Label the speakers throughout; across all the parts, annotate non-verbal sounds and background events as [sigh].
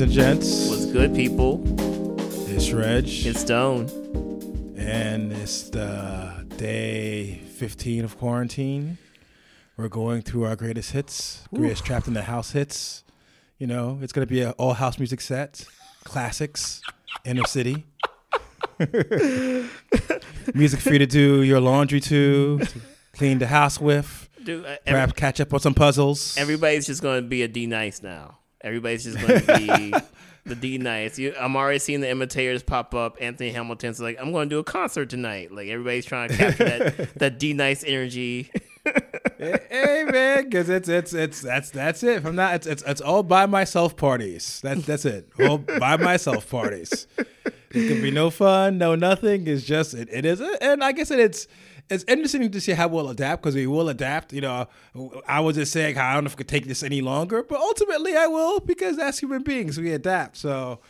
Speaker 1: ladies and gents.
Speaker 2: What's good, people?
Speaker 1: It's Reg.
Speaker 2: It's Stone.
Speaker 1: and it's the day 15 of quarantine. We're going through our greatest hits, greatest trapped in the house hits. You know, it's going to be an all house music set, classics, inner city. [laughs] music for you to do your laundry to, to clean the house with,
Speaker 2: Dude, uh, every-
Speaker 1: perhaps catch up on some puzzles.
Speaker 2: everybody's just going to be a D nice now. Everybody's just going to be [laughs] the D. You, I'm already seeing the imitators pop up. Anthony Hamilton's like, I'm going to do a concert tonight. Like everybody's trying to capture that [laughs] that D nice energy.
Speaker 1: hey, hey, man, because it's it's it's that's that's it. From that, it's it's it's all by myself parties. That's that's it. All by myself parties. It can be no fun, no nothing. It's just it, it is, and like I said, it's it's interesting to see how we'll adapt because we will adapt. You know, I was just saying how I don't know if I could take this any longer, but ultimately I will because as human beings we adapt. So.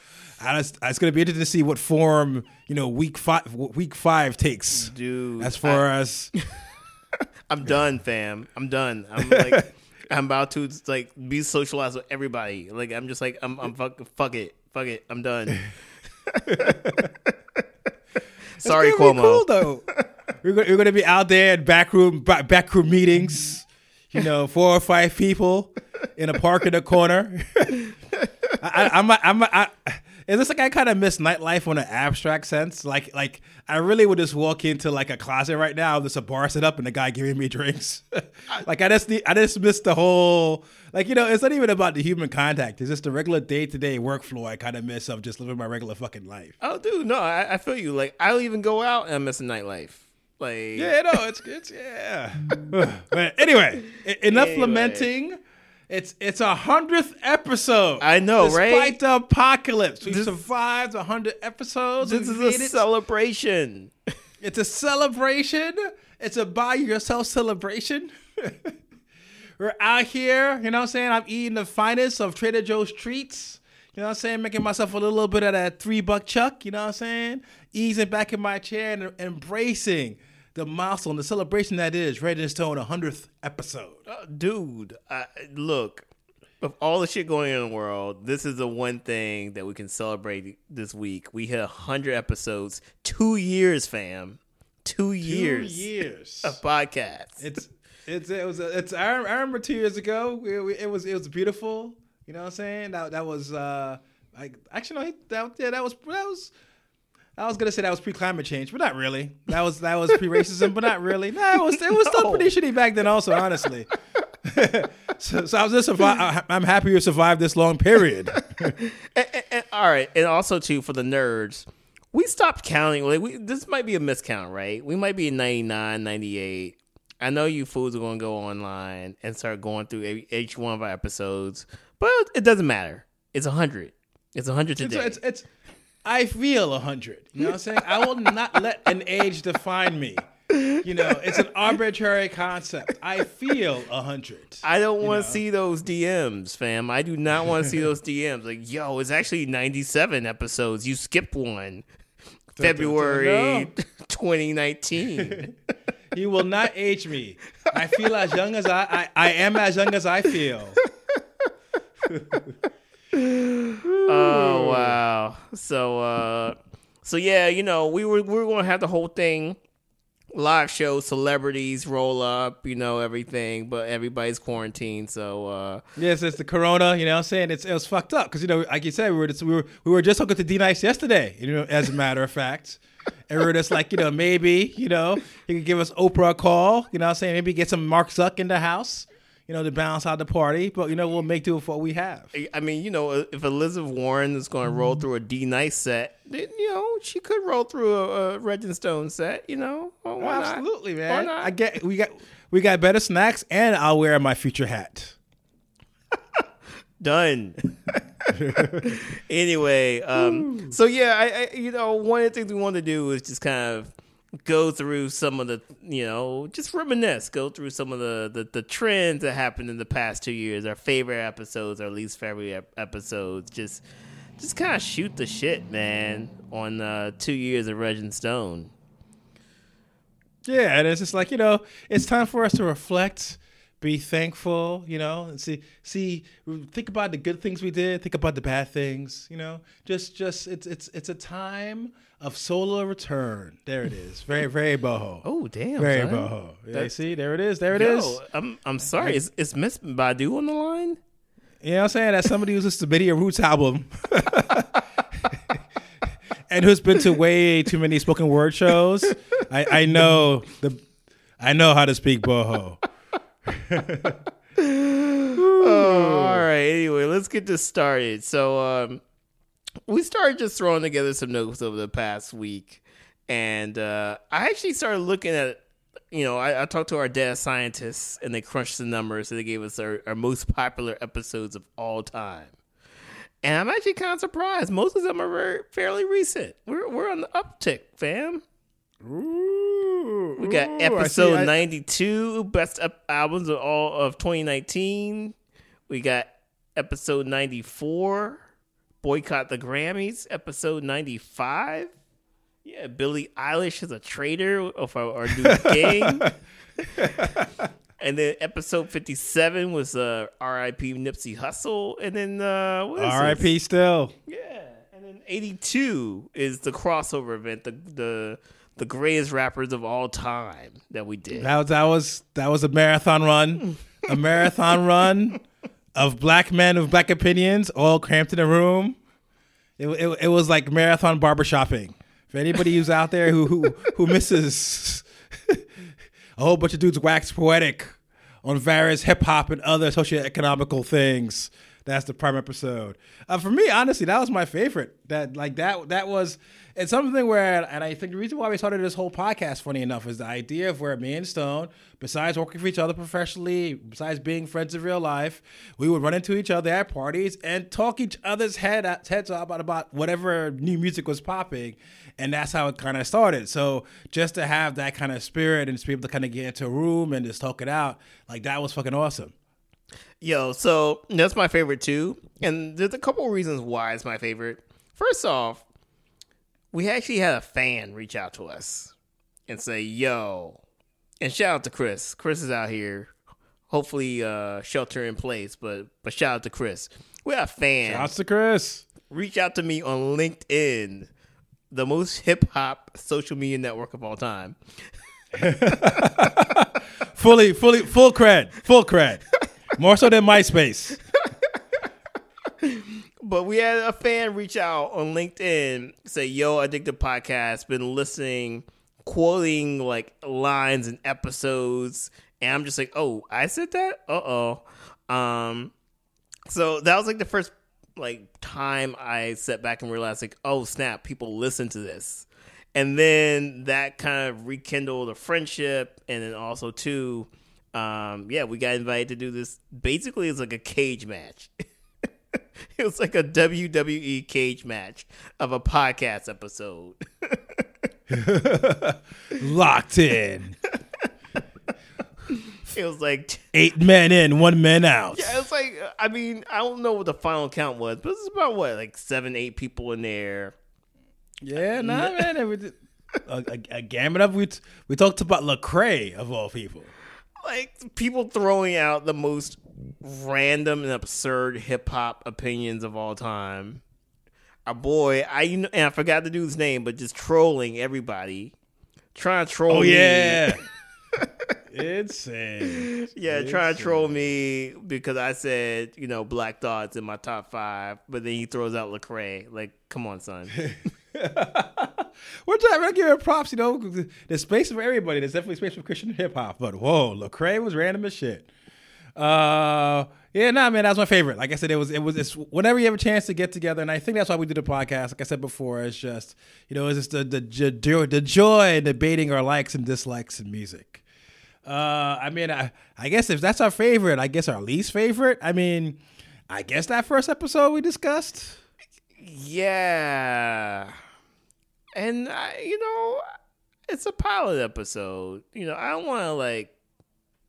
Speaker 1: I just, it's going to be interesting to see what form you know week five week five takes
Speaker 2: Dude,
Speaker 1: as far as [laughs]
Speaker 2: I'm done, fam. I'm done. I'm [laughs] like, I'm about to like be socialized with everybody. Like I'm just like, I'm, I'm fuck, fuck it, fuck it. I'm done. [laughs] Sorry,
Speaker 1: It's gonna be
Speaker 2: Cuomo.
Speaker 1: Cool though. We're, gonna, we're gonna be out there in backroom back, backroom meetings. You know, four or five people in a park in the corner. [laughs] I, I, I'm, a, I'm, a, I, is this like I kind of miss nightlife on an abstract sense? Like, like I really would just walk into like a closet right now, there's a bar set up and a guy giving me drinks. [laughs] like I just, need, I just miss the whole, like you know, it's not even about the human contact. It's just the regular day to day workflow I kind of miss of just living my regular fucking life.
Speaker 2: Oh, dude, no, I, I feel you. Like I don't even go out and I'm missing nightlife. Like,
Speaker 1: Yeah, no, it's it's yeah. [laughs] but anyway, enough
Speaker 2: Anyway.
Speaker 1: lamenting. It's it's a hundredth episode.
Speaker 2: I know,
Speaker 1: Despite
Speaker 2: right?
Speaker 1: Despite the apocalypse, we
Speaker 2: This-
Speaker 1: survived a hundred episodes.
Speaker 2: this is a
Speaker 1: it.
Speaker 2: celebration. [laughs]
Speaker 1: It's a celebration. It's a buy yourself celebration. [laughs] We're out here, you know what I'm saying? I'm eating the finest of Trader Joe's treats. You know what I'm saying? Making myself a little bit of that three buck chuck, you know what I'm saying? Easing back in my chair and embracing the milestone, the celebration that is Red and Stone 100th episode.
Speaker 2: Uh, dude, I, look, of all the shit going on in the world, this is the one thing that we can celebrate this week. We hit 100 episodes, two years, fam. Two years,
Speaker 1: Two years.
Speaker 2: of podcasts.
Speaker 1: it's it's it was a, it's I, remember two years ago we, we, it was it was beautiful you know what I'm saying that that was uh like actually no that yeah that was that was I was gonna say that was pre climate change but not really that was that was pre racism but not really no it was it was still pretty shitty back then also honestly [laughs] so, so I was just I'm happy you survived this long period [laughs]
Speaker 2: And- and- and- all right, and also too for the nerds, we stopped counting. Like we, this might be a miscount, right? We might be in 99, 98. I know you fools are to go online and start going through each one of our episodes, but it doesn't matter. It's a hundred. It's a hundred
Speaker 1: it's,
Speaker 2: today.
Speaker 1: it's it's I feel a hundred you know what I'm saying I will not let an age define me you know it's an arbitrary concept I feel a hundred
Speaker 2: I don't want
Speaker 1: know.
Speaker 2: to see those DMs, fam. I do not want to see those DMs. Like, yo, it's actually 97 episodes. You skipped one. [laughs] February 2019. [laughs]
Speaker 1: You will not age me. I feel as young as I, I, I am as young as I feel. [laughs]
Speaker 2: oh wow. So uh so yeah, you know, we were we were to have the whole thing live show, celebrities roll up, you know, everything, but everybody's quarantined, so uh
Speaker 1: Yes, it's the corona. You know what I'm saying? It's, it was fucked up because, you know, like you said, we were just, we were, we were just talking to D Nice yesterday, you know, as a matter of fact. And we were just like, you know, maybe, you know, he could give us Oprah a call, you know what I'm saying? Maybe get some Mark Zuck in the house, you know, to balance out the party. But, you know, we'll make do with what we have.
Speaker 2: I mean, you know, if Elizabeth Warren is going to roll through a D Nice set, then you know she could roll through a, a Red and Stone set. You know, Well, why not?
Speaker 1: Absolutely,
Speaker 2: Why
Speaker 1: man.
Speaker 2: not?
Speaker 1: I get, we got, we got better snacks and I'll wear my future hat. [laughs]
Speaker 2: done. [laughs] anyway, um, so yeah, I, I you know one of the things we want to do is just kind of go through some of the you know just reminisce, go through some of the the, the trends that happened in the past two years, our favorite episodes, our least favorite ep- episodes, just just kind of shoot the shit, man, on uh, two years of Reg and Stone.
Speaker 1: Yeah, and it's just like you know, it's time for us to reflect, be thankful, you know, and see see think about the good things we did, think about the bad things, you know. Just just it's it's it's a time of solar return. There it is. Very very boho. [laughs]
Speaker 2: Oh damn!
Speaker 1: very
Speaker 2: son.
Speaker 1: boho. Yeah, see, there it is. There it is.
Speaker 2: Yo, I'm I'm sorry. Is, is Miss Badu on the line?
Speaker 1: You know what I'm saying? As somebody who's listened to many Roots album [laughs] and who's been to way too many spoken word shows, I, I know the I know how to speak boho.
Speaker 2: Oh, all right. Anyway, let's get this started. So, um, we started just throwing together some notes over the past week, and uh, I actually started looking at. You know, I, I talked to our data scientists, and they crunched the numbers, and they gave us our, our most popular episodes of all time. And I'm actually kind of surprised. Most of them are very, fairly recent. We're we're on the uptick, fam. We got episode 92, best albums of all of 2019. We got episode 94, boycott the Grammys. Episode 95, yeah, Billie Eilish is a traitor of our, our new [laughs] gang. and then episode 57 was uh, R.I.P. Nipsey Hussle. And then uh, what is?
Speaker 1: R.I.P. Still.
Speaker 2: Yeah, and then eighty two is the crossover event, the the the greatest rappers of all time that we did.
Speaker 1: That was that was that was a marathon run, a marathon [laughs] run of black men with black opinions, all cramped in a room. It, it, it was like marathon barbershopping. For anybody who's out there who who, who misses a whole bunch of dudes wax poetic on various hip hop and other socioeconomical things. That's the prime episode. Uh, for me, honestly, that was my favorite. That like that that was it's something where, and I think the reason why we started this whole podcast, funny enough, is the idea of where me and Stone, besides working for each other professionally, besides being friends in real life, we would run into each other at parties and talk each other's head heads up about about whatever new music was popping, and that's how it kind of started. So just to have that kind of spirit and just be able to kind of get into a room and just talk it out, like that was fucking awesome.
Speaker 2: Yo, so that's my favorite too, and there's a couple reasons why it's my favorite. First off, we actually had a fan reach out to us and say, "Yo," and shout out to Chris. Chris is out here, hopefully uh, shelter in place, but but shout out to Chris. We have a fan
Speaker 1: Shouts to Chris.
Speaker 2: reach out to me on LinkedIn, the most hip hop social media network of all time. [laughs]
Speaker 1: Fully, fully, full cred, full cred. More so than MySpace.
Speaker 2: But we had a fan reach out on LinkedIn, say, "Yo, the podcast. Been listening, quoting like lines and episodes." And I'm just like, "Oh, I said that? Uh oh." Um, so that was like the first like time I sat back and realized, like, "Oh snap, people listen to this." And then that kind of rekindled a friendship, and then also too, um, yeah, we got invited to do this. Basically, it's like a cage match. [laughs] it was like a WWE cage match of a podcast episode. [laughs]
Speaker 1: Locked in.
Speaker 2: it was like,
Speaker 1: Eight men in, one man out.
Speaker 2: yeah, it was like, I mean, I don't know what the final count was, but it's about what, like seven, eight people in there.
Speaker 1: Yeah, nah, man. it was- A, a, a gamut of we t- we talked about Lecrae of all people.
Speaker 2: Like people throwing out the most random and absurd hip hop opinions of all time. Our boy, I you know, and I forgot the dude's name, but just trolling everybody, trying to troll.
Speaker 1: Oh
Speaker 2: me.
Speaker 1: yeah, [laughs] insane.
Speaker 2: Yeah, trying to troll me because I said, you know, Black Thoughts in my top five, but then he throws out Lecrae. Like, come on, son. [laughs] [laughs]
Speaker 1: We're trying to give props. You know, there's space for everybody. There's definitely space for Christian hip hop. But whoa, Lecrae was random as shit. Uh, yeah, nah, man, that was my favorite. Like I said, it was, it was, it's whenever you have a chance to get together, and I think that's why we do the podcast. Like I said before, it's just, you know, it's just the the joy, the joy in debating our likes and dislikes in music. Uh, I mean, I, I guess if that's our favorite, I guess our least favorite. I mean, I guess that first episode we discussed.
Speaker 2: Yeah. And, I, you know, it's a pilot episode. You know, I don't want to, like,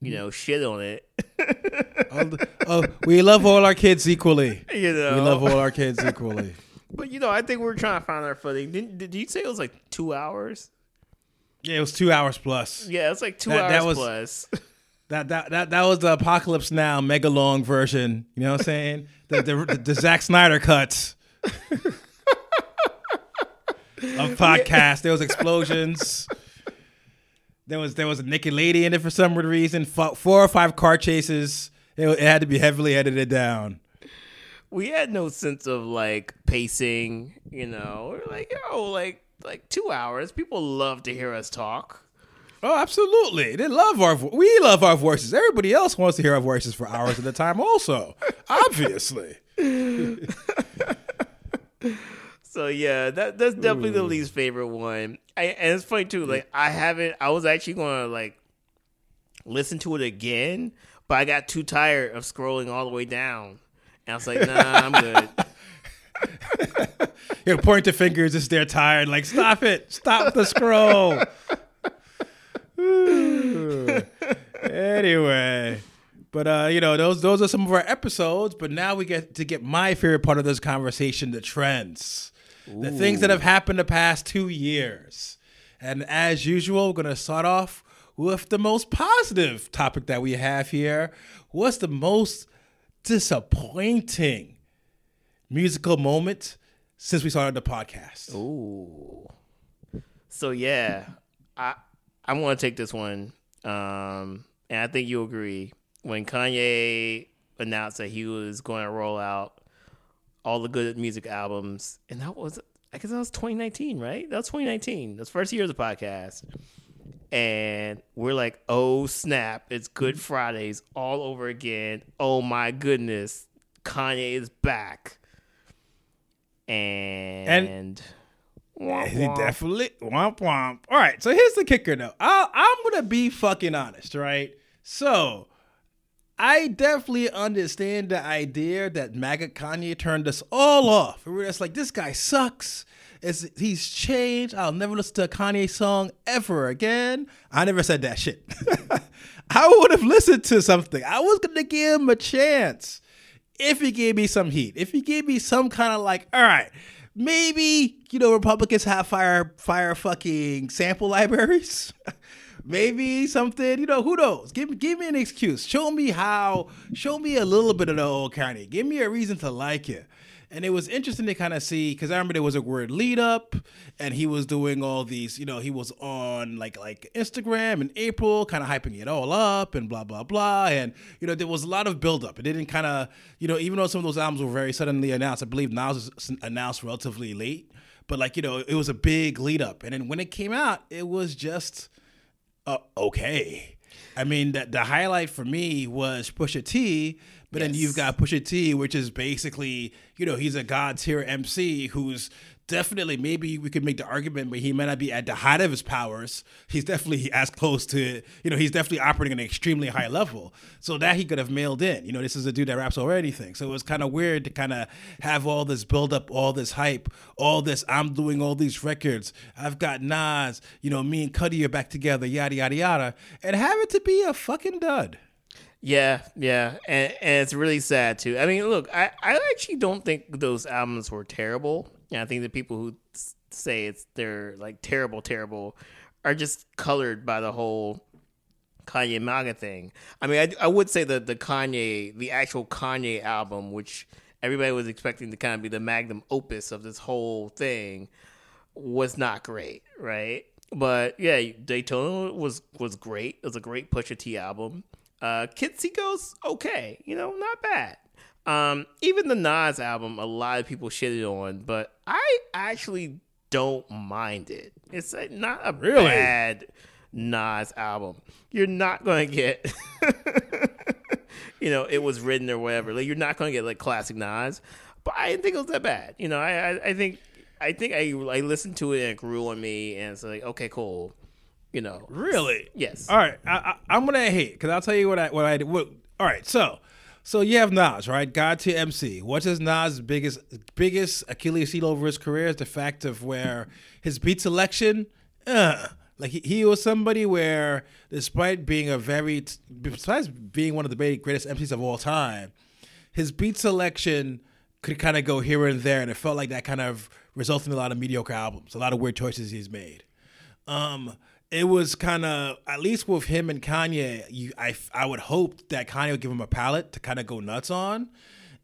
Speaker 2: you know, shit on it.
Speaker 1: oh, the- oh, we love all our kids equally.
Speaker 2: you know,
Speaker 1: We love all our [laughs] kids equally.
Speaker 2: But, you know, I think we're trying to find our footing. Did, did you say it was like two hours?
Speaker 1: Yeah, it was two hours plus.
Speaker 2: Yeah, it's like two
Speaker 1: That-
Speaker 2: hours
Speaker 1: that was-
Speaker 2: plus. [laughs]
Speaker 1: That that that that was the Apocalypse Now mega long version. You know what I'm saying? the, the the the Zack Snyder cuts of podcast. There was explosions. There was there was a naked lady in it for some reason. Four or five car chases. It, it had to be heavily edited down.
Speaker 2: we had no sense of like pacing, you know. We're like, yo, like like two hours. People love to hear us talk.
Speaker 1: Oh, absolutely. They love our vo- we love our voices. Everybody else wants to hear our voices for hours at a time also. Obviously. [laughs] [laughs]
Speaker 2: So yeah, that that's definitely the least favorite one. I, and it's funny too. Like I haven't. I was actually going to like listen to it again, but I got too tired of scrolling all the way down, and I was like, Nah, I'm good. [laughs]
Speaker 1: You know, point to fingers as they're tired, like, stop it, stop the scroll. [laughs] [sighs] anyway. But uh, you know, those those are some of our episodes. But now we get to get my favorite part of this conversation, the trends. The things that have happened the past two years. And as usual, we're gonna start off with the most positive topic that we have here. What's the most disappointing musical moment since we started the podcast?
Speaker 2: Ooh. So yeah, I I'm gonna take this one, um, and I think you agree. When Kanye announced that he was going to roll out all the good music albums, and that was I guess that was 2019, right? That was 2019. That's first year of the podcast, and we're like, oh snap! It's Good Fridays all over again. Oh my goodness, Kanye is back, and. And womp
Speaker 1: He
Speaker 2: womp.
Speaker 1: definitely womp womp. All right, so here's the kicker though. i I'm gonna be fucking honest, right? So I definitely understand the idea that MAGA Kanye turned us all off. We were just like, this guy sucks. It's, he's changed. I'll never listen to a Kanye song ever again. I never said that shit. [laughs] I would have listened to something. I was gonna give him a chance if he gave me some heat. If he gave me some kind of like, all right, maybe you know Republicans have fire fire fucking sample libraries. [laughs] maybe something, you know, who knows? Give give me an excuse. Show me how. Show me a little bit of the old Kanye. Give me a reason to like it. And it was interesting to kind of see because I remember there was a word lead up, and he was doing all these. You know, he was on like like Instagram in April, kind of hyping it all up and blah blah blah. And you know, there was a lot of build up. It didn't kind of you know, even though some of those albums were very suddenly announced. I believe Nas was announced relatively late, but like you know, it was a big lead up. And then when it came out, it was just uh, okay. I mean, the, the highlight for me was Pusha T, but then you've got Pusha T, which is basically, you know, he's a God tier MC who's definitely, maybe we could make the argument, but he may not be at the height of his powers. He's definitely as close to, you know, he's definitely operating at an extremely high level. So that he could have mailed in. You know, this is a dude that raps over anything. So it was kind of weird to kind of have all this build up, all this hype, all this, I'm doing all these records. I've got Nas, you know, me and Cudi are back together, yada, yada, yada, and have it to be a fucking dud.
Speaker 2: Yeah, yeah, and, and it's really sad too. I mean, look, I, I actually don't think those albums were terrible. And I think the people who say it's they're like terrible, terrible, are just colored by the whole Kanye MAGA thing. I mean, I, I would say that the Kanye, the actual Kanye album, which everybody was expecting to kind of be the magnum opus of this whole thing, was not great, right? But yeah, Daytona was was great. It was a great Pusha T album. Uh, Kids See Ghosts okay, you know, not bad. Um, even the Nas album, a lot of people shitted on, but I actually don't mind it. It's not a
Speaker 1: Really?
Speaker 2: bad Nas album. You're not gonna get, [laughs] you know, it was written or whatever. Like you're not gonna get like classic Nas, but I didn't think it was that bad. You know, I I, I think I think I I listened to it and it grew on me, and it's like okay, cool. You know,
Speaker 1: Really?
Speaker 2: yes,
Speaker 1: All right, I, I, I'm gonna hate because I'll tell you what I what I did. What, all right, so so you have Nas, right? God to MC. What's his Nas' biggest biggest Achilles heel over his career is the fact of where [laughs] his beat selection. Uh, like he, he was somebody where, despite being a very, besides being one of the greatest MCs of all time, his beat selection could kind of go here and there, and it felt like that kind of resulted in a lot of mediocre albums, a lot of weird choices he's made. Um, it was kind of at least with him and Kanye. You, I, I would hope that Kanye would give him a palette to kind of go nuts on,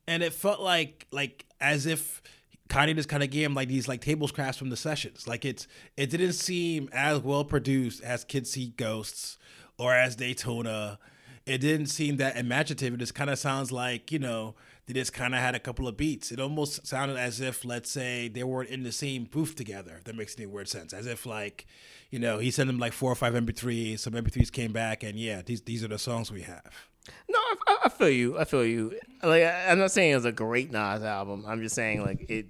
Speaker 1: and it felt like like as if Kanye just kind of gave him like these like table scraps from the sessions. Like it's it didn't seem as well produced as Kids See Ghosts or as Daytona. It didn't seem that imaginative. It just kind of sounds like you know they just kind of had a couple of beats. It almost sounded as if, let's say, they weren't in the same booth together. That makes any weird sense. As if, like, you know, he sent them like four or five MP3s. Some MP3s came back, and yeah, these these are the songs we have.
Speaker 2: No, I, I feel you. I feel you. Like, I'm not saying it was a great Nas album. I'm just saying like it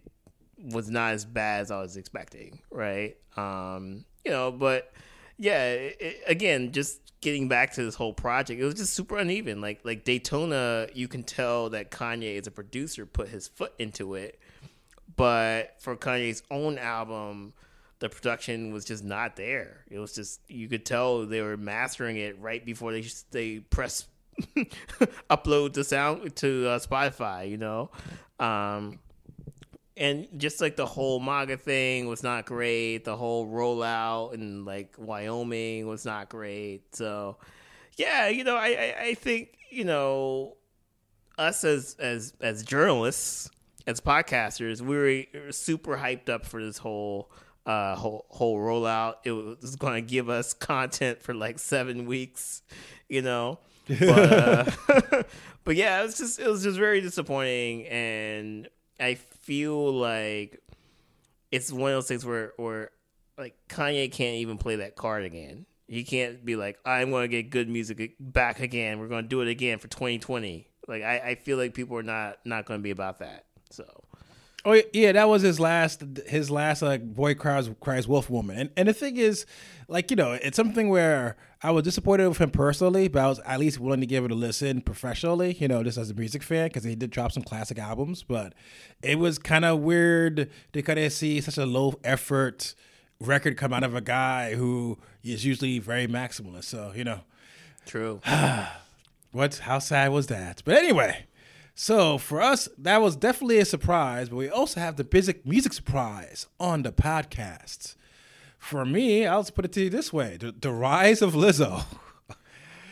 Speaker 2: was not as bad as I was expecting. Right. Um. You know, but yeah. It, again, just getting back to this whole project, it was just super uneven. Like like Daytona, you can tell that Kanye as a producer put his foot into it, but for Kanye's own album, the production was just not there. It was just you could tell they were mastering it right before they they press [laughs] upload the sound to uh, Spotify. You know. Um, and just like the whole MAGA thing was not great. The whole rollout in like Wyoming was not great. So, yeah, you know, I, I, I think you know us as as as journalists, as podcasters, we were super hyped up for this whole uh whole whole rollout. It was going to give us content for like seven weeks, you know. But, uh, [laughs] [laughs] but yeah, it was just it was just very disappointing and I feel like it's one of those things where where like Kanye can't even play that card again. He can't be like, I'm to get good music back again. We're to do it again for 2020. Like I, I feel like people are not not to be about that. So
Speaker 1: Oh yeah, that was his last his last like boy cries cries wolf woman. And and the thing is, like you know, it's something where I was disappointed with him personally, but I was at least willing to give it a listen professionally. You know, just as a music fan because he did drop some classic albums. But it was kind of weird to kind of see such a low effort record come out of a guy who is usually very maximalist. So you know,
Speaker 2: true. [sighs]
Speaker 1: what? How sad was that? But anyway. So for us, that was definitely a surprise, but we also have the basic music surprise on the podcast. For me, I'll just put it to you this way: the, the rise of Lizzo. [laughs]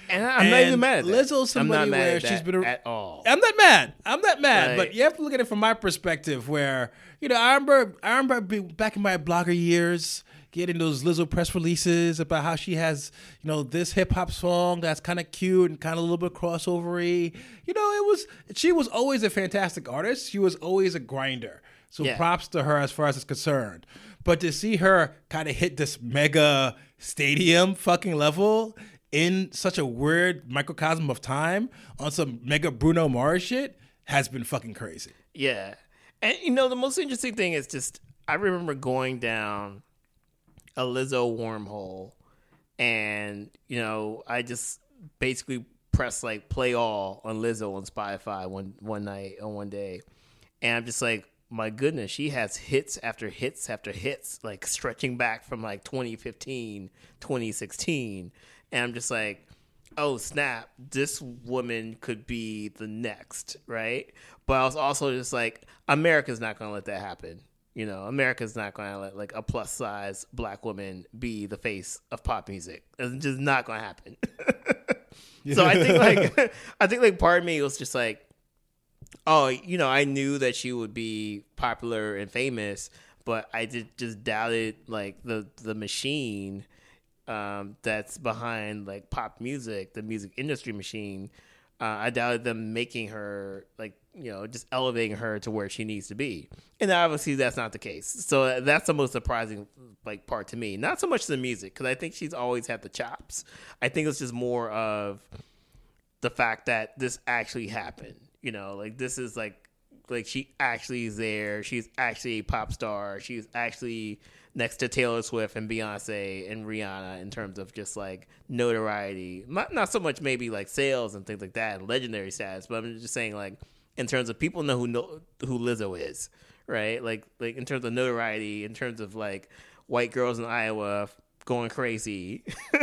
Speaker 2: And I'm and not even mad at that.
Speaker 1: Lizzo's somebody where she's been a,
Speaker 2: at all.
Speaker 1: I'm not mad. I'm not mad. But you have to look at it from my perspective, where you know I remember I remember back in my blogger years getting those Lizzo press releases about how she has, you know, this hip hop song that's kind of cute and kind of a little bit crossovery. You know, it was she was always a fantastic artist. She was always a grinder. So yeah. props to her as far as it's concerned. But to see her kind of hit this mega stadium fucking level in such a weird microcosm of time on some mega Bruno Mars shit has been fucking crazy.
Speaker 2: Yeah. And you know, the most interesting thing is just I remember going down a Lizzo wormhole, and you know, I just basically pressed like play all on Lizzo on Spotify one one night on one day, and I'm just like, my goodness, she has hits after hits after hits, like stretching back from like 2015, 2016, and I'm just like. Oh snap! This woman could be the next, right? But I was also just like, America's not gonna let that happen. You know, America's not going to let like a plus size black woman be the face of pop music. It's just not going to happen. [laughs] so I think like [laughs] I think like part of me was just like, oh, you know, I knew that she would be popular and famous, but I did just doubted like the the machine um, that's behind like pop music, the music industry machine. Uh, I doubted them making her like you know, just elevating her to where she needs to be. And obviously that's not the case. So that's the most surprising like part to me. Not so much the music because I think she's always had the chops. I think it's just more of the fact that this actually happened. You know, like this is like like she actually is there. She's actually a pop star. She's actually next to Taylor Swift and Beyonce and Rihanna in terms of just like notoriety. Not not so much maybe like sales and things like that and legendary status, but I'm just saying like in terms of people know who know who Lizzo is, right? Like like in terms of notoriety, in terms of like white girls in Iowa going crazy. [laughs]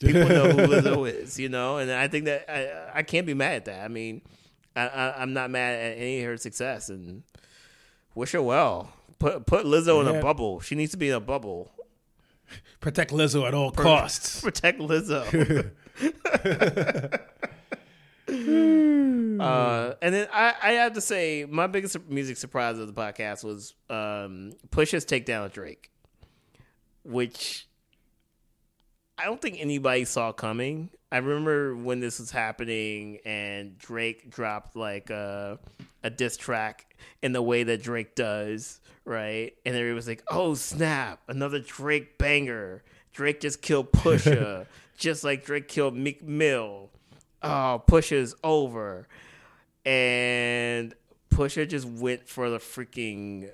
Speaker 2: people know who Lizzo [laughs] is, you know, and I think that I I can't be mad at that. I mean, I, I am not mad at any of her success, and wish her well. Put put Lizzo yeah. in a bubble. She needs to be in a bubble.
Speaker 1: Protect Lizzo at all costs. [laughs]
Speaker 2: Protect Lizzo. Uh, and then I, I have to say, my biggest music surprise of the podcast was um, Pusha's takedown of Drake, which I don't think anybody saw coming. I remember when this was happening and Drake dropped like a, a diss track in the way that Drake does, right? And everybody was like, "Oh snap! Another Drake banger! Drake just killed Pusha, [laughs] just like Drake killed Meek Mill. Oh, Pusha's over." And Pusha just went for the freaking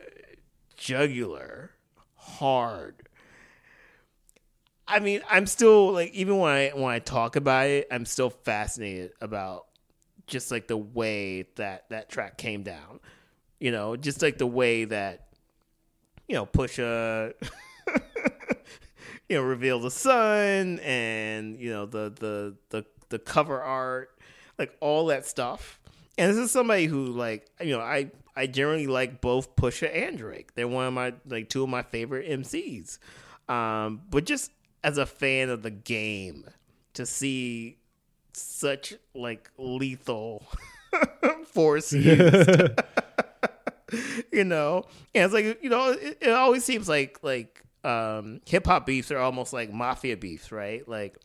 Speaker 2: jugular hard I mean, I'm still like even when I when I talk about it, I'm still fascinated about just like the way that that track came down. You know, just like the way that you know Pusha [laughs] you know reveal the son and you know the the the the cover art, like all that stuff. And this is somebody who like you know I I generally like both Pusha and Drake. They're one of my like two of my favorite MCs. Um, but just as a fan of the game to see such like lethal [laughs] force [laughs] used. [laughs] you know, and it's like you know, it, it always seems like like um, hip hop beefs are almost like mafia beefs, right? Like,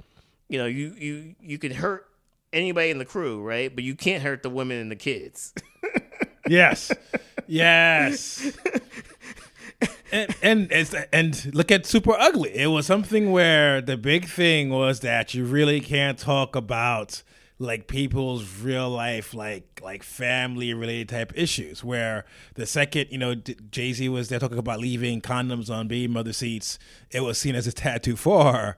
Speaker 2: you know, you you you can hurt anybody in the crew, right? But you can't hurt the women and the kids. [laughs]
Speaker 1: yes, yes and and and look at Super Ugly. It was something where the big thing was that you really can't talk about like people's real life like like family related type issues where the second you know Jay Z was there talking about leaving condoms on baby mother seats it was seen as a tattoo for her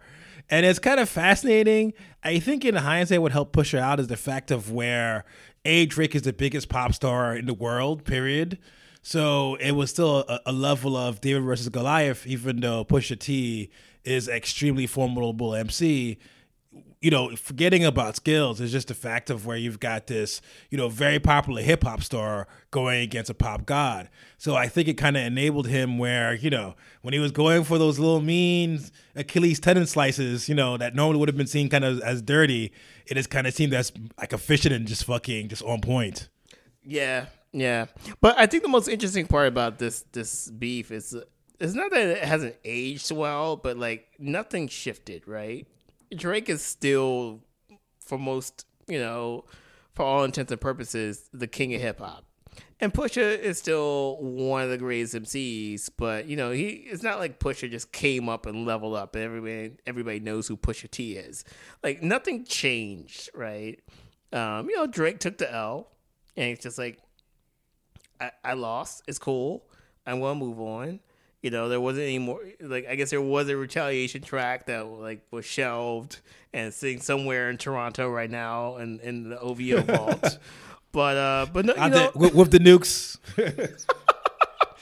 Speaker 1: and it's kind of fascinating I think in hindsight what helped Pusha out is the fact of where a Drake is the biggest pop star in the world period so it was still a, a, level of David versus Goliath, even though Pusha T is extremely formidable MC. You know, forgetting about skills is just the fact of where you've got this, you know, very popular hip hop star going against a pop god. So I think it kind of enabled him where, you know, when he was going for those little mean Achilles tendon slices, you know, that normally would have been seen kind of as dirty, it has kind of seemed as like efficient and just fucking just on point.
Speaker 2: Yeah, yeah, but I think the most interesting part about this this beef is it's not that it hasn't aged well, but like nothing shifted, right? Drake is still, for most, you know, for all intents and purposes, the king of hip hop. And Pusha is still one of the greatest MCs, but you know he it's not like Pusha just came up and leveled up, and everybody everybody knows who Pusha T is. Like nothing changed, right? Um, you know Drake took the L, and it's just like I, I lost. It's cool. I'm gonna move on. You know, there wasn't any more. Like, I guess there was a retaliation track that like was shelved and sitting somewhere in Toronto right now in in the OVO [laughs] vault. but uh, but no, you know,
Speaker 1: with, with the nukes.
Speaker 2: with,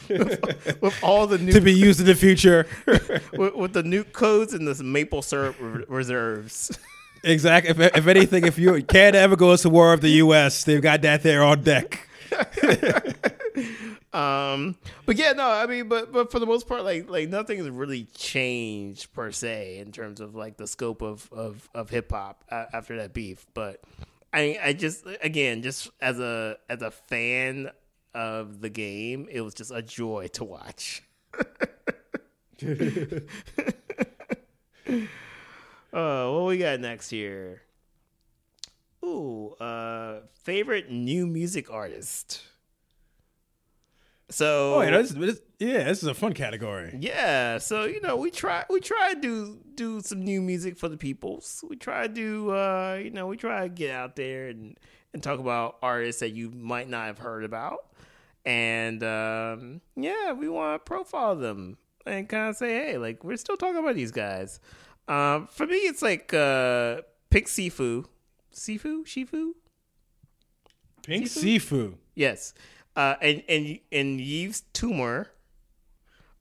Speaker 2: [laughs] with, all the nuke,
Speaker 1: to be used in the future, [laughs]
Speaker 2: with, with, the nuke codes and the maple syrup re- reserves.
Speaker 1: Exactly. If, if anything, if you Canada ever goes to war with the U.S., they've got that there on deck.
Speaker 2: Um, but yeah, no, I mean, but but for the most part, like like nothing has really changed per se in terms of like the scope of of, of hip hop after that beef. But I I just again just as a as a fan of the game, it was just a joy to watch. [laughs] uh, what we got next here? Ooh, uh, favorite new music artist. So,
Speaker 1: oh, yeah, this, this, yeah, this is a fun category.
Speaker 2: Yeah, so you know, we try we try to do do some new music for the peoples. We try to do, uh, you know, we try to get out there and and talk about artists that you might not have heard about, and um, yeah, we want to profile them and kind of say, hey, like we're still talking about these guys. Um, for me, it's like uh, pick Sifu Sifu, Shifu,
Speaker 1: Pink Siifu. Sifu.
Speaker 2: Yes, uh, and and and Yves Tumor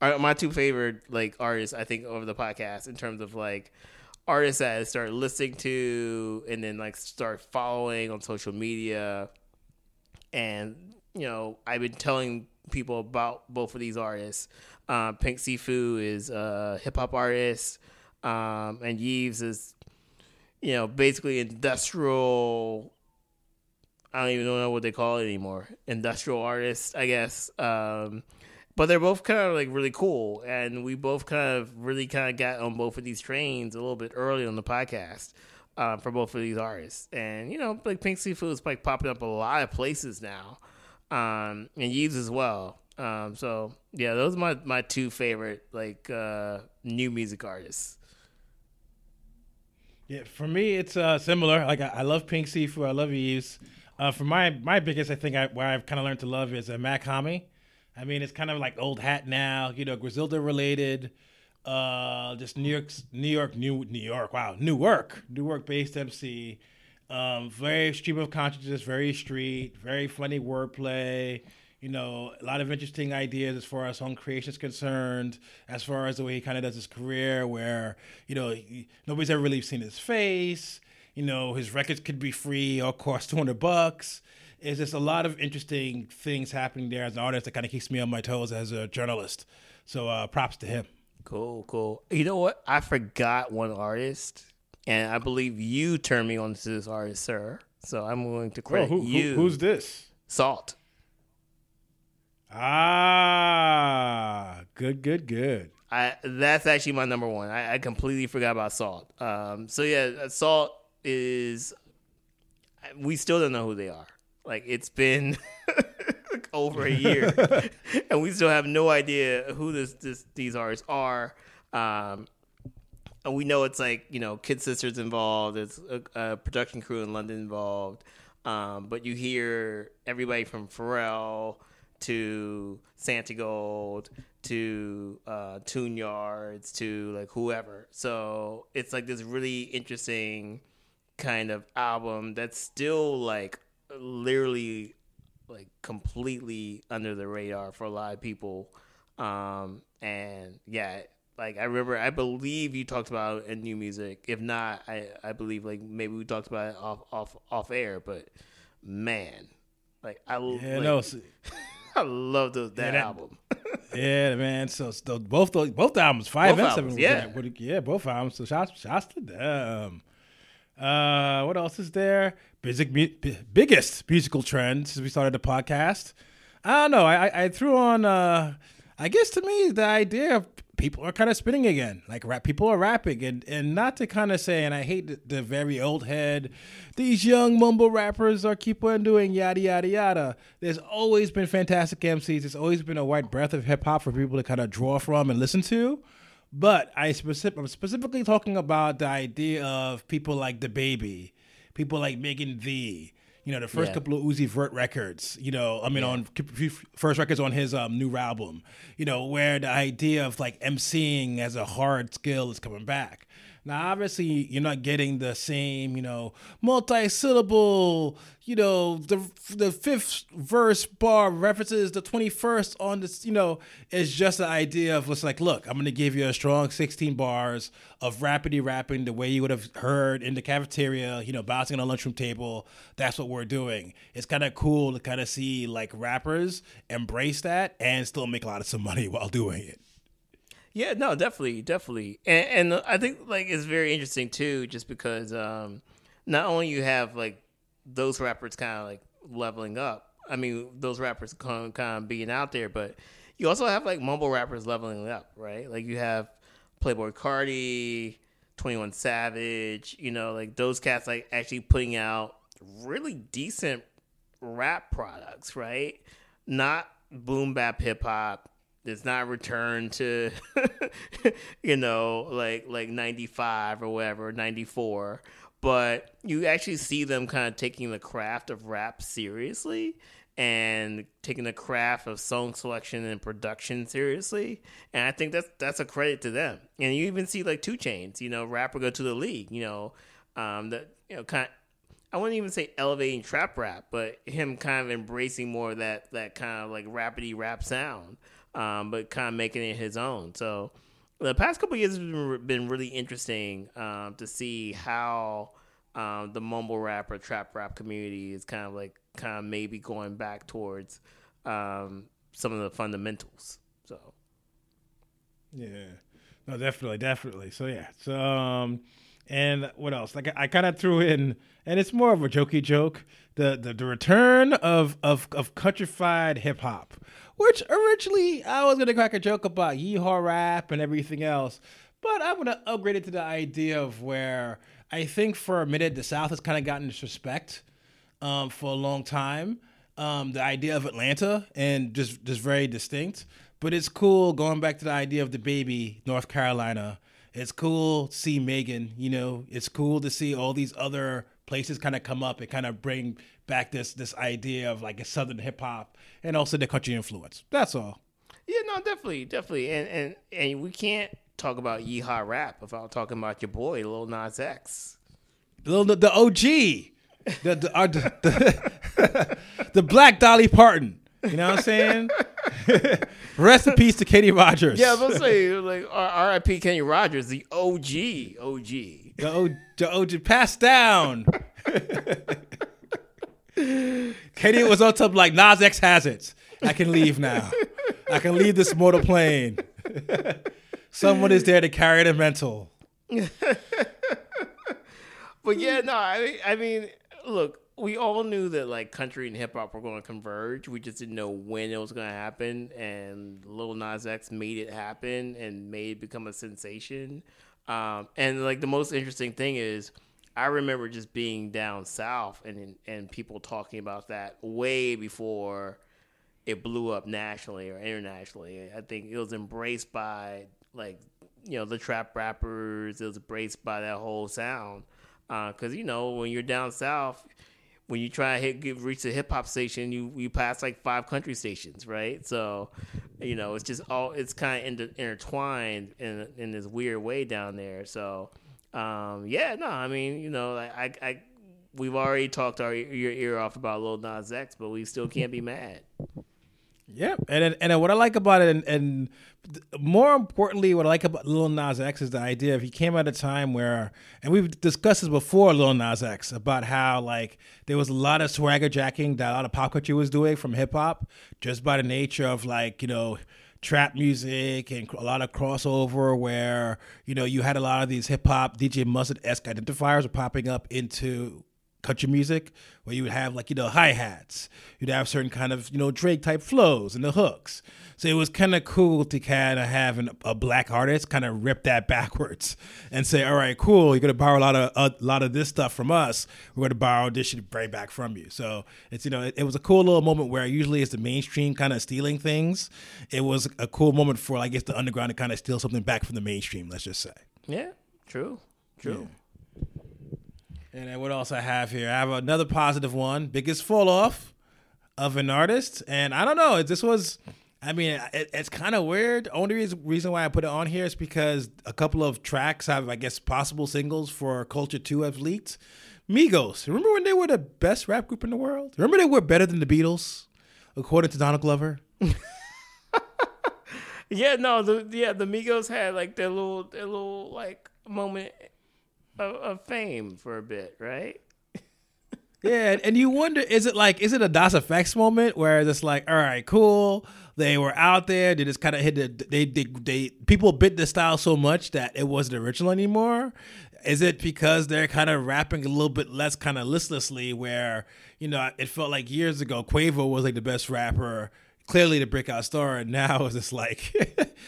Speaker 2: are my two favorite like artists. I think over the podcast in terms of like artists that I start listening to and then like start following on social media. And you know, I've been telling people about both of these artists. Uh, Pink Siifu is a hip hop artist, um, and Yves is, you know, basically industrial. I don't even know what they call it anymore. Industrial artist, I guess. Um, but they're both kind of like really cool, and we both kind of really kind of got on both of these trains a little bit early on the podcast. Uh, for both of these artists, and you know, like Pink Siifu is like popping up a lot of places now, um, and Yves as well. Um, so yeah, those are my my two favorite like uh, new music artists.
Speaker 1: Yeah, for me it's uh, similar. Like I, I love Pink Siifu, I love Yves. Uh, for my my biggest, I think I, where I've kind of learned to love is uh, Mach-Hommy. I mean, it's kind of like old hat now, you know, Griselda related. Uh, just New York, New York, New New York. Wow, Newark, Newark based MC. Um, very stream of consciousness, very street, very funny wordplay. You know, a lot of interesting ideas as far as song creation is concerned. As far as the way he kind of does his career, where you know he, nobody's ever really seen his face. You know, his records could be free or cost two hundred bucks. It's just a lot of interesting things happening there as an artist that kind of keeps me on my toes as a journalist. So uh, props to him.
Speaker 2: Cool, cool. You know what? I forgot one artist, and I believe you turned me on to this artist, sir. So I'm going to credit
Speaker 1: who, who,
Speaker 2: you.
Speaker 1: who's this?
Speaker 2: SAULT?
Speaker 1: Ah, good, good, good.
Speaker 2: I that's actually my number one. I, I completely forgot about SAULT. Um, so yeah, SAULT is. We still don't know who they are. Like it's been [laughs] over a year, [laughs] and we still have no idea who this, this these artists are. Um, and we know it's like you know Kid Sisters involved. There's a, a production crew in London involved. Um, but you hear everybody from Pharrell to Santigold to uh, Tune Yards to like whoever. So it's like this really interesting kind of album that's still like literally like completely under the radar for a lot of people. Um, and yeah, like I remember, I believe you talked about in new music. If not, I I believe like maybe we talked about it off off off air. But man, like I
Speaker 1: Yeah,
Speaker 2: like,
Speaker 1: no, [laughs]
Speaker 2: I love those, that,
Speaker 1: Yeah, that-
Speaker 2: album. [laughs]
Speaker 1: yeah, man. So, so both those, both albums, five
Speaker 2: Both
Speaker 1: and seven,
Speaker 2: albums,
Speaker 1: was
Speaker 2: yeah.
Speaker 1: Yeah, both albums. So shots shouts to them. Uh, what else is there? Basic, biggest musical trend since we started the podcast. I don't know. I, I, I threw on. Uh, I guess to me, the idea of people are kind of spinning again. Like rap, people are rapping, and and not to kind of say. And I hate the, the very old head. These young mumble rappers are keep on doing yada yada yada. There's always been fantastic MCs. There's always been a wide breadth of hip hop for people to kind of draw from and listen to. But I specific, I'm specifically talking about the idea of people like DaBaby, people like Megan V. You know, the first
Speaker 2: Yeah.
Speaker 1: couple of Uzi Vert records. You know, I mean, on first records on his um, new album. You know, where the idea of like emceeing as a hard skill is coming back. Now, obviously, you're not getting the same, you know, multi-syllable, you know, the the fifth verse bar references the 21st on this, you know, it's just the idea of, it's like, look, I'm going to give you a strong 16 bars of rapidy rapping the way you would have heard in the cafeteria, you know, bouncing on a lunchroom table. That's what we're doing. It's kind of cool to kind of see, like, rappers embrace that and still make a lot of some money [laughs] while doing it.
Speaker 2: Yeah, no, definitely, definitely, and, and I think like it's very interesting too, just because um, not only you have like those rappers kind of like leveling up. I mean, those rappers kind of, being out there, but you also have like mumble rappers leveling up, right? Like you have Playboi Carti, Twenty One Savage, you know, like those cats like actually putting out really decent rap products, right? Not boom bap hip hop. It's not return to, [laughs] you know, like like ninety five or whatever, ninety four. But you actually see them kind of taking the craft of rap seriously and taking the craft of song selection and production seriously. And I think that's that's a credit to them. And you even see like 2 Chainz, you know, Rap or Go to the League, you know, um, that you know kind. I wouldn't even say elevating trap rap, but him kind of embracing more of that that kind of like rapidy rap sound, um, but kind of making it his own. So the past couple years been, been really interesting um, to see how um, the mumble rap or trap rap community is kind of like kind of maybe going back towards um, some of the fundamentals. So
Speaker 1: yeah, no, definitely, definitely. So yeah, so um, and what else? Like I, I kind of threw in, and it's more of a jokey joke. The the, the return of of of countrified hip hop, which originally I was gonna crack a joke about yeehaw rap and everything else, but I'm gonna upgrade it to the idea of where I think for a minute the South has kind of gotten disrespect um, for a long time. Um, the idea of Atlanta and just just very distinct. But it's cool going back to the idea of DaBaby North Carolina. It's cool to see Megan. You know, it's cool to see all these other places kind of come up and kind of bring back this this idea of like a southern hip hop and also the country influence. That's all.
Speaker 2: Yeah, no, definitely, definitely, and and and we can't talk about yeehaw rap without talking about your boy Lil Nas X.
Speaker 1: The the, the OG, the the, uh, the, the, [laughs] the Black Dolly Parton. You know what I'm saying? [laughs] Rest in peace to Kenny Rogers.
Speaker 2: Yeah, I was gonna say like R.I.P. Kenny Rogers, the OG, OG,
Speaker 1: the, o, the OG passed down. Kenny was on top like Nas X has it. I can leave now. I can leave this mortal plane. Someone is there to carry the mental.
Speaker 2: but yeah, no, I mean, I mean, look, we all knew that like country and hip hop were going to converge. We just didn't know when it was going to happen. And Lil Nas X made it happen and made it become a sensation. Um, and like the most interesting thing is, I remember just being down south and and people talking about that way before it blew up nationally or internationally. I think it was embraced by like you know the trap rappers. It was embraced by that whole sound because uh, you know when you're down south when you try to hit get, reach the hip hop station, you you pass like five country stations, right? So, you know, it's just all it's kind of inter- intertwined in in this weird way down there. So, um, yeah, no, I mean, you know, like I, I we've already talked our your ear off about Lil Nas X, but we still can't be mad.
Speaker 1: Yeah, and and what I like about it, and, and more importantly, what I like about Lil Nas X is the idea of he came at a time where, and we've discussed this before, Lil Nas X, about how like there was a lot of swagger jacking that a lot of pop culture was doing from hip hop, just by the nature of like you know trap music and a lot of crossover where you know you had a lot of these hip hop DJ Mustard esque identifiers popping up into country music where you would have like you know hi hats, you'd have certain kind of you know Drake type flows and the hooks. So it was kind of cool to kind of have an, a black artist kind of rip that [laughs] backwards and say, all right, cool, you're gonna borrow a lot of uh, a lot of this stuff from us. We're gonna borrow this shit right back from you. So it's you know it, it was a cool little moment where usually it's the mainstream kind of stealing things. It was a cool moment for I guess the underground to kind of steal something back from the mainstream. Let's just say.
Speaker 2: Yeah. True. True. Yeah.
Speaker 1: And what else I have here? I have another positive one. Biggest fall off of an artist, and I don't know. This was, I mean, it, it's kind of weird. Only reason, reason why I put it on here is because a couple of tracks have, I guess, possible singles for Culture Two have leaked. Migos. Remember when they were the best rap group in the world? Remember they were better than the Beatles, according to Donald Glover. [laughs]
Speaker 2: yeah, no, the yeah the Migos had like their little their little like moment of, of fame for a bit, right? [laughs]
Speaker 1: yeah, and you wonder, is it like, is it a Das EFX moment where it's like, all right, cool, they were out there, they just kind of hit the, they, they, they, people bit the style so much that it wasn't original anymore. Is it because they're kind of rapping a little bit less kind of listlessly, where you know it felt like years ago Quavo was like the best rapper clearly the breakout star now [laughs] it's just like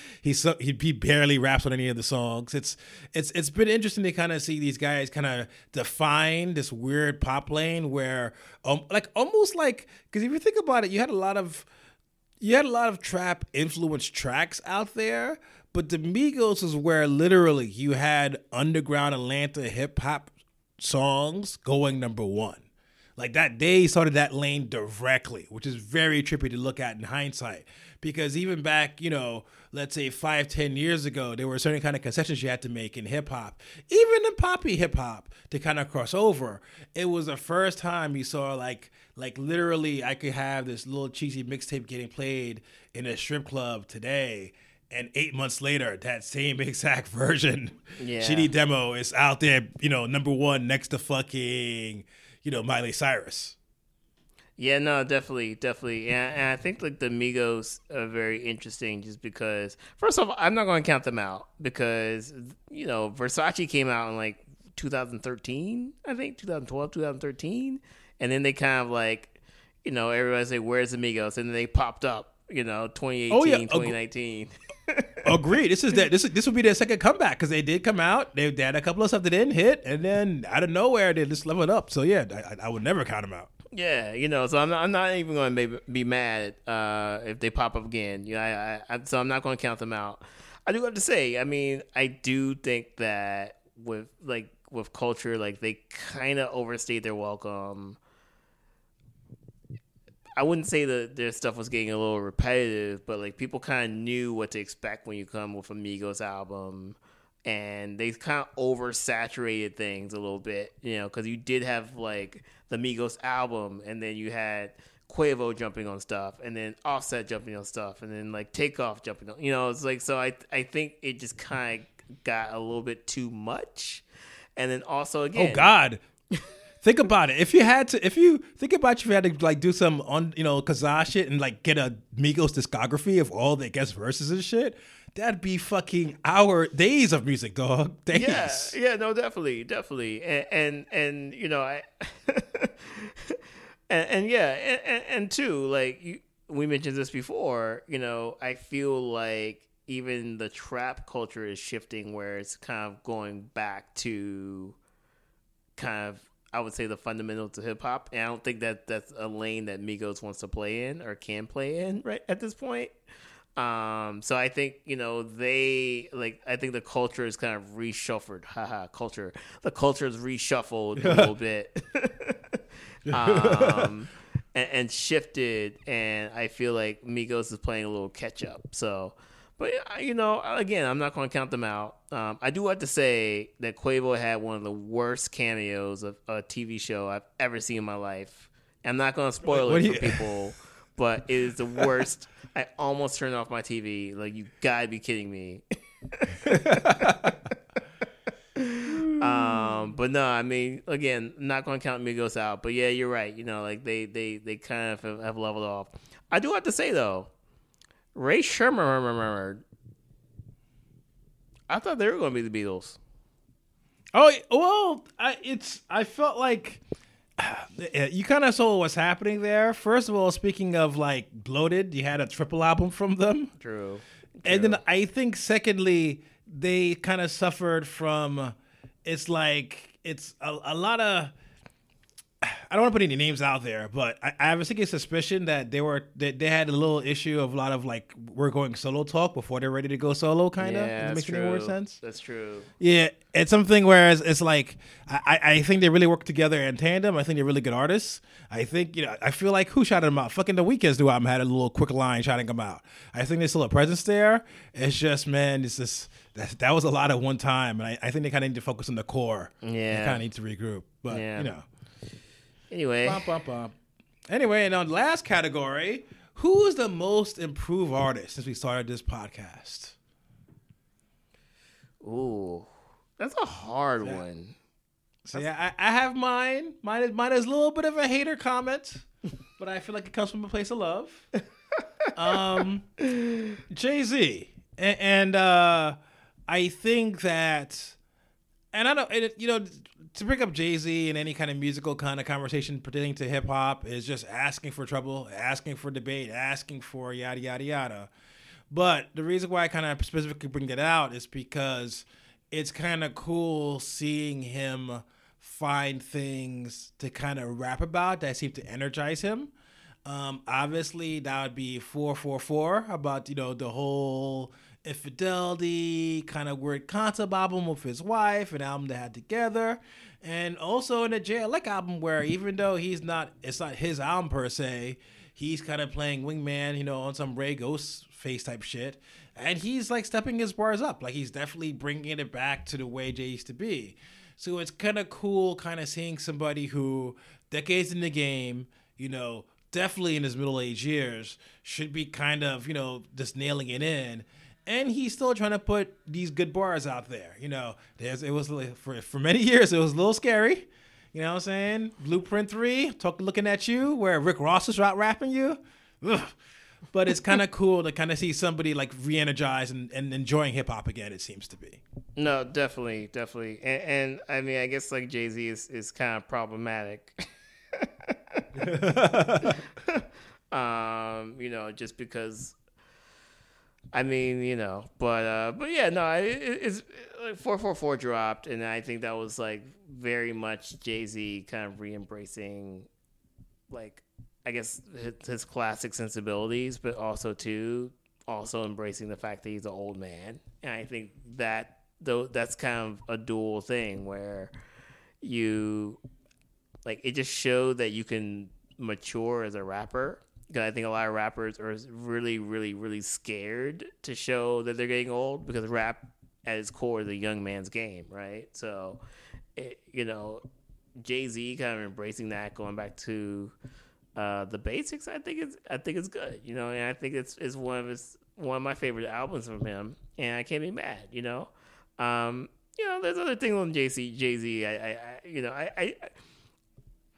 Speaker 1: [laughs] he's so, he, he barely raps on any of the songs. It's it's it's been interesting to kind of see these guys kind of define this weird pop lane where um like almost like because if you think about it you had a lot of you had a lot of trap influenced tracks out there but the migos is where literally you had underground atlanta hip-hop songs going number one like that, they started that lane directly, which is very trippy to look at in hindsight. Because even back, you know, let's say five, ten years ago, there were certain kind of concessions you had to make in hip hop, even in poppy hip hop, to kind of cross over. It was the first time you saw like, like literally, I could have this little cheesy mixtape getting played in a strip club today and eight months later, that same [laughs] exact version, yeah. shitty demo is out there, you know, number one next to fucking you know, Miley Cyrus.
Speaker 2: Yeah, no, definitely, definitely, and, and I think like the Migos are very interesting, just because. First of all, I'm not going to count them out because you know Versace came out in like 2013, I think 2012, 2013, and then they kind of like, you know, everybody's like, "Where's the Migos?" and then they popped up, you know, 2018,
Speaker 1: Oh, yeah.
Speaker 2: 2019. [laughs]
Speaker 1: Agreed. This is that. [laughs] This is, this will be their second comeback because they did come out. They, they had a couple of stuff that didn't hit, and then out of nowhere they just leveled up. So yeah, I, I- would never count them out.
Speaker 2: Yeah, you know, so I'm not, I'm not even going to be, mad uh, if they pop up again. You know, I, I, I, so I'm not going to count them out. I do have to say, I mean, I do think that with like with culture, like they kind of overstayed their welcome. I wouldn't say that their stuff was getting a little repetitive, but like people kind of knew what to expect when you come with a Migos album, and they kind of oversaturated things a little bit, you know, because you did have like the Migos album, and then you had Quavo jumping on stuff, and then Offset jumping on stuff, and then like Takeoff jumping on, you know, it's like so. I I think it just kind of got a little bit too much, and then also oh, again,
Speaker 1: Oh God. Think about it. If you had to, if you think about if you had to like do some on, you know, Kazaa shit and like get a Migos discography of all the guest verses and shit, that'd be fucking hour days of music, dog. [laughs] Days.
Speaker 2: Yeah, yeah, no, definitely, definitely, and and, and you know, I, [laughs] and, and yeah, and, and, two, like you, we mentioned this before, you know, I feel like even the trap culture is shifting, where it's kind of going back to kind of. I would say the fundamentals of hip hop, and I don't think that that's a lane that Migos wants to play in or can play in right at this point. Um, so I think you know they like. I think the culture is kind of reshuffled. [laughs] Haha, culture. The culture is reshuffled a little [laughs] bit, [laughs] um, and, and shifted. And I feel like Migos is playing a little catch up. So, but you know, again, I'm not going to count them out. Um, I do have to say that Quavo had one of the worst cameos of a TV show I've ever seen in my life. I'm not going to spoil
Speaker 1: What
Speaker 2: it for
Speaker 1: you- [laughs]
Speaker 2: people, but it is the worst. I almost turned off my TV. Like you gotta be kidding me. [laughs] um, but no, I mean, again, not going to count Migos out. But yeah, you're right. You know, like they they they kind of have leveled off. I do have to say though, Rae Sremmurd. I thought they were going to be the Beatles.
Speaker 1: Oh well, I, it's. I felt like [sighs] eh, you kind of saw what's happening there. First of all, speaking of like bloated, you had a triple album from them.
Speaker 2: True.
Speaker 1: And then I think secondly, they kind of suffered from it's like it's a, a lot of I don't want to put any names out there, but I, I have a sinking suspicion that they were that they had a little issue of a lot of like we're going solo talk before they're ready to go solo, kind of.
Speaker 2: Yeah,
Speaker 1: Does it
Speaker 2: that's
Speaker 1: any more
Speaker 2: true.
Speaker 1: sense?
Speaker 2: That's true.
Speaker 1: Yeah, it's something whereas it's like I, I I think they really work together in tandem. I think they're really good artists. I think you know I feel like who shouted them out? Fucking the Weeknd's new album had a little quick line shouting them out. I think there's still a presence there. It's just man, it's just that, that was a lot at one time, and I, I think they kind of need to focus on the core.
Speaker 2: Yeah.
Speaker 1: they kind of need to regroup. But
Speaker 2: Yeah.
Speaker 1: you know,
Speaker 2: Anyway,
Speaker 1: bum, bum, bum. anyway, and on last category, who is the most improved artist since we started this podcast?
Speaker 2: ooh, that's a hard one.
Speaker 1: So yeah, I, I have mine. Mine is mine is a little bit of a hater comment, [laughs] but I feel like it comes from a place of love. [laughs] um, Jay Z, and, and uh, I think that, and I don't, and you know, to bring up Jay Z in any kind of musical kind of conversation pertaining to hip hop is just asking for trouble, asking for debate, asking for yada yada yada. But the reason why I kind of specifically bring that out is because it's kind of cool seeing him find things to kind of rap about that seem to energize him. Um, obviously, that would be 444 about, you know, the whole infidelity kind of weird concept album with his wife, an album they had together. And also in the Jay Elec album, where even though he's not, it's not his album per se, he's kind of playing wingman, you know, on some Rae Ghostface type shit. And he's like stepping his bars up. Like he's definitely bringing it back to the way Jay used to be. So it's kind of cool, kind of seeing somebody who, decades in the game, you know, definitely in his middle age years, should be kind of, you know, just nailing it in. And he's still trying to put these good bars out there. You know, there's it was for for many [laughs] years it was a little scary. You know what I'm saying? Blueprint three, talk looking at you, where Rick Ross is out rapping you. Ugh. But it's kind of [laughs] cool to kind of see somebody like re-energized and, and enjoying hip hop again. It seems to be.
Speaker 2: No, definitely, definitely, and, and I mean, I guess like Jay Z is is kind of problematic. [laughs] um, you know, just because. I mean, you know, but uh, but yeah, no, it, it's like four four four dropped, and I think that was like very much Jay Z kind of re-embracing, like I guess his, his classic sensibilities, but also too also embracing the fact that he's an old man, and I think that though that's kind of a dual thing where you like it just showed that you can mature as a rapper because I think a lot of rappers are really, really, really scared to show that they're getting old because rap at its core is a young man's game, right? So, it, you know, Jay Z kind of embracing that, going back to uh, the basics. I think it's I think it's good, you know, and I think it's it's one of his one of my favorite albums from him, and I can't be mad, you know. Um, you know, there's other things on Jay Z. Jay Z, I, I, I, you know, I, I,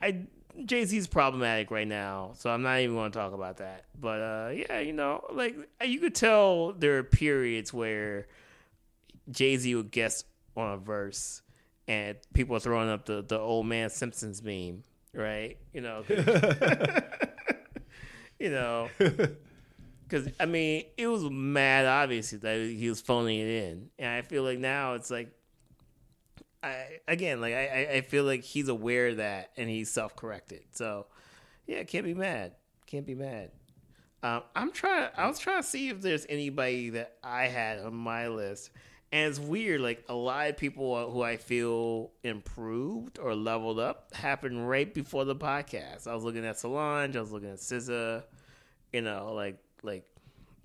Speaker 2: I Jay Z's problematic right now, so I'm not even going to talk about that. But uh, yeah, you know, like you could tell there are periods where Jay Z would guess on a verse, and people are throwing up the the old man Simpsons meme, right? You know, [laughs] you know, because I mean, it was mad obviously that he was phoning it in, and I feel like now it's like I again like I, I feel like he's aware of that and he's self corrected. So yeah, can't be mad. Can't be mad. Um, I'm trying. I was trying to see if there's anybody that I had on my list, and it's weird. Like a lot of people who I feel improved or leveled up happened right before the podcast. I was looking at Solange. I was looking at SZA. You know, like like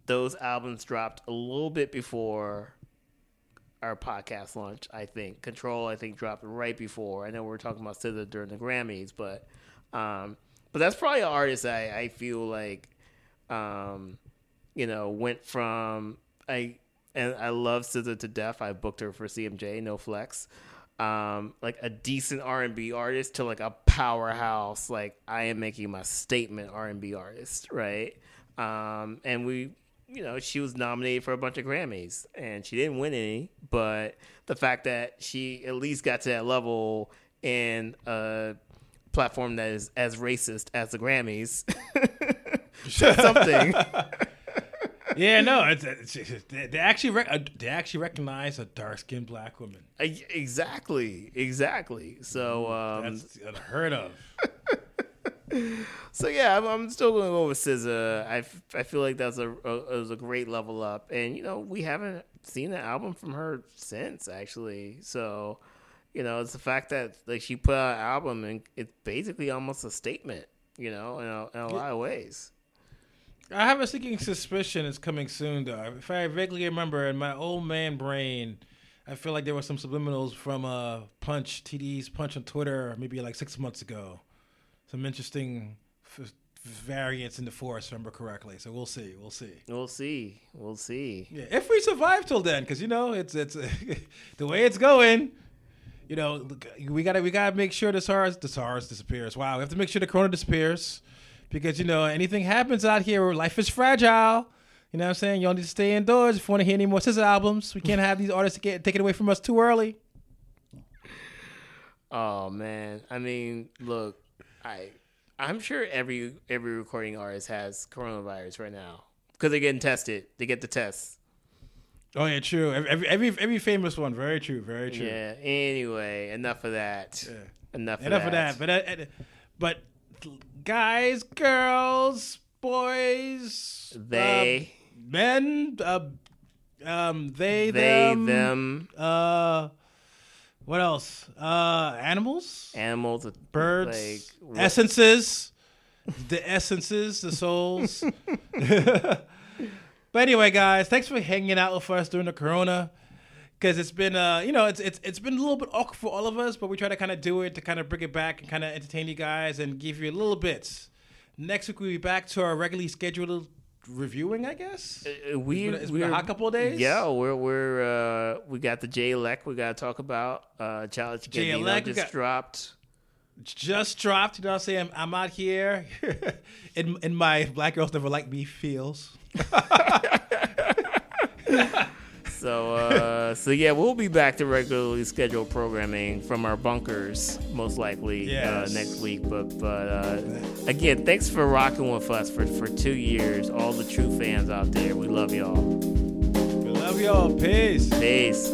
Speaker 2: those albums dropped a little bit before our podcast launch. I think Control. I think dropped right before. I know we are talking about SZA during the Grammys, but um, but that's probably an artist I, I feel like um, you know went from I and I love SZA to death. I booked her for CMJ, no flex. Um, like a decent R and B artist to like a powerhouse. Like I am making my statement R and B artist, right? Um, and we you know, she was nominated for a bunch of Grammys and she didn't win any, but the fact that she at least got to that level in a platform that is as racist as the Grammys [laughs] [laughs] something.
Speaker 1: yeah, no, it's, it's, they actually rec- uh, they actually recognize a dark skinned black woman.
Speaker 2: Exactly, exactly. So um,
Speaker 1: that's unheard of [laughs] [laughs]
Speaker 2: so yeah, I'm, I'm, still going to go with SZA. I, I feel like that's a, a was a great level up, and you know we haven't seen an album from her since actually. So you know it's the fact that like she put out an album and it's basically almost a statement, you know, in a, in a lot of ways.
Speaker 1: I have a sneaking suspicion it's coming soon though. If I vaguely remember in my old man brain. I feel like there were some subliminals from uh, Punch TDE's Punch on Twitter maybe like six months ago some interesting f- variants in the force, remember correctly. So we'll see. We'll see.
Speaker 2: We'll see. We'll see.
Speaker 1: Yeah, if we survive till then, because you know it's it's [laughs] the way it's going. You know, we gotta we gotta make sure the SARS the SARS disappears. Wow, we have to make sure the Corona disappears, because you know anything happens out here, life is fragile. You know what I'm saying? You all need to stay indoors if you want to hear any more SZA albums. We can't have these artists get taken away from us too early.
Speaker 2: Oh man, I mean, look, I I'm sure every every recording artist has coronavirus right now because they're getting tested. They get the tests.
Speaker 1: Oh yeah, true. Every every every famous one. Very true. Very true.
Speaker 2: Yeah. Anyway, enough of that. Yeah. Enough.
Speaker 1: Enough of that. Of that. But uh, but guys, girls, boys,
Speaker 2: they,
Speaker 1: uh, men, uh, um, they,
Speaker 2: they,
Speaker 1: them,
Speaker 2: them,
Speaker 1: uh what else? Uh, animals,
Speaker 2: animals,
Speaker 1: birds, like, essences, the essences, the souls. [laughs] but anyway, guys, thanks for hanging out with us during the Corona. Because it's been, uh, you know, it's it's it's been a little bit awkward for all of us, but we try to kind of do it to kind of bring it back and kind of entertain you guys and give you a little bits. Next week we'll be back to our regularly scheduled reviewing, I guess.
Speaker 2: Uh, uh we
Speaker 1: it's been, it's been a hot couple days.
Speaker 2: Yeah, we're we're uh, we got the Jay Elec we got to talk about. Uh, Childish Gambino just got, dropped.
Speaker 1: just dropped. You know what I'm saying? I'm out here [laughs] in in my Black Girls Never Like Me feels. [laughs] [laughs]
Speaker 2: So, uh, so yeah, we'll be back to regularly scheduled programming from our bunkers, most likely
Speaker 1: Yes.
Speaker 2: uh, next week. But, but uh, again, thanks for rocking with us for, for two years. All the true fans out there, we love y'all.
Speaker 1: We love y'all. Peace.
Speaker 2: Peace.